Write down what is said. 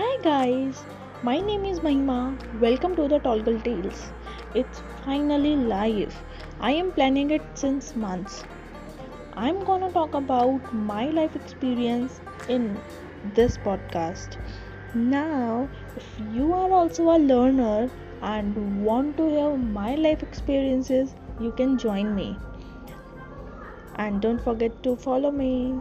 Hi guys, my name is Mahima. Welcome to the Tall Girl Tales. It's finally live. I am planning it since months. I'm gonna talk about my life experience in this podcast. Now, if you are also a learner and want to hear my life experiences, you can join me. And don't forget to follow me.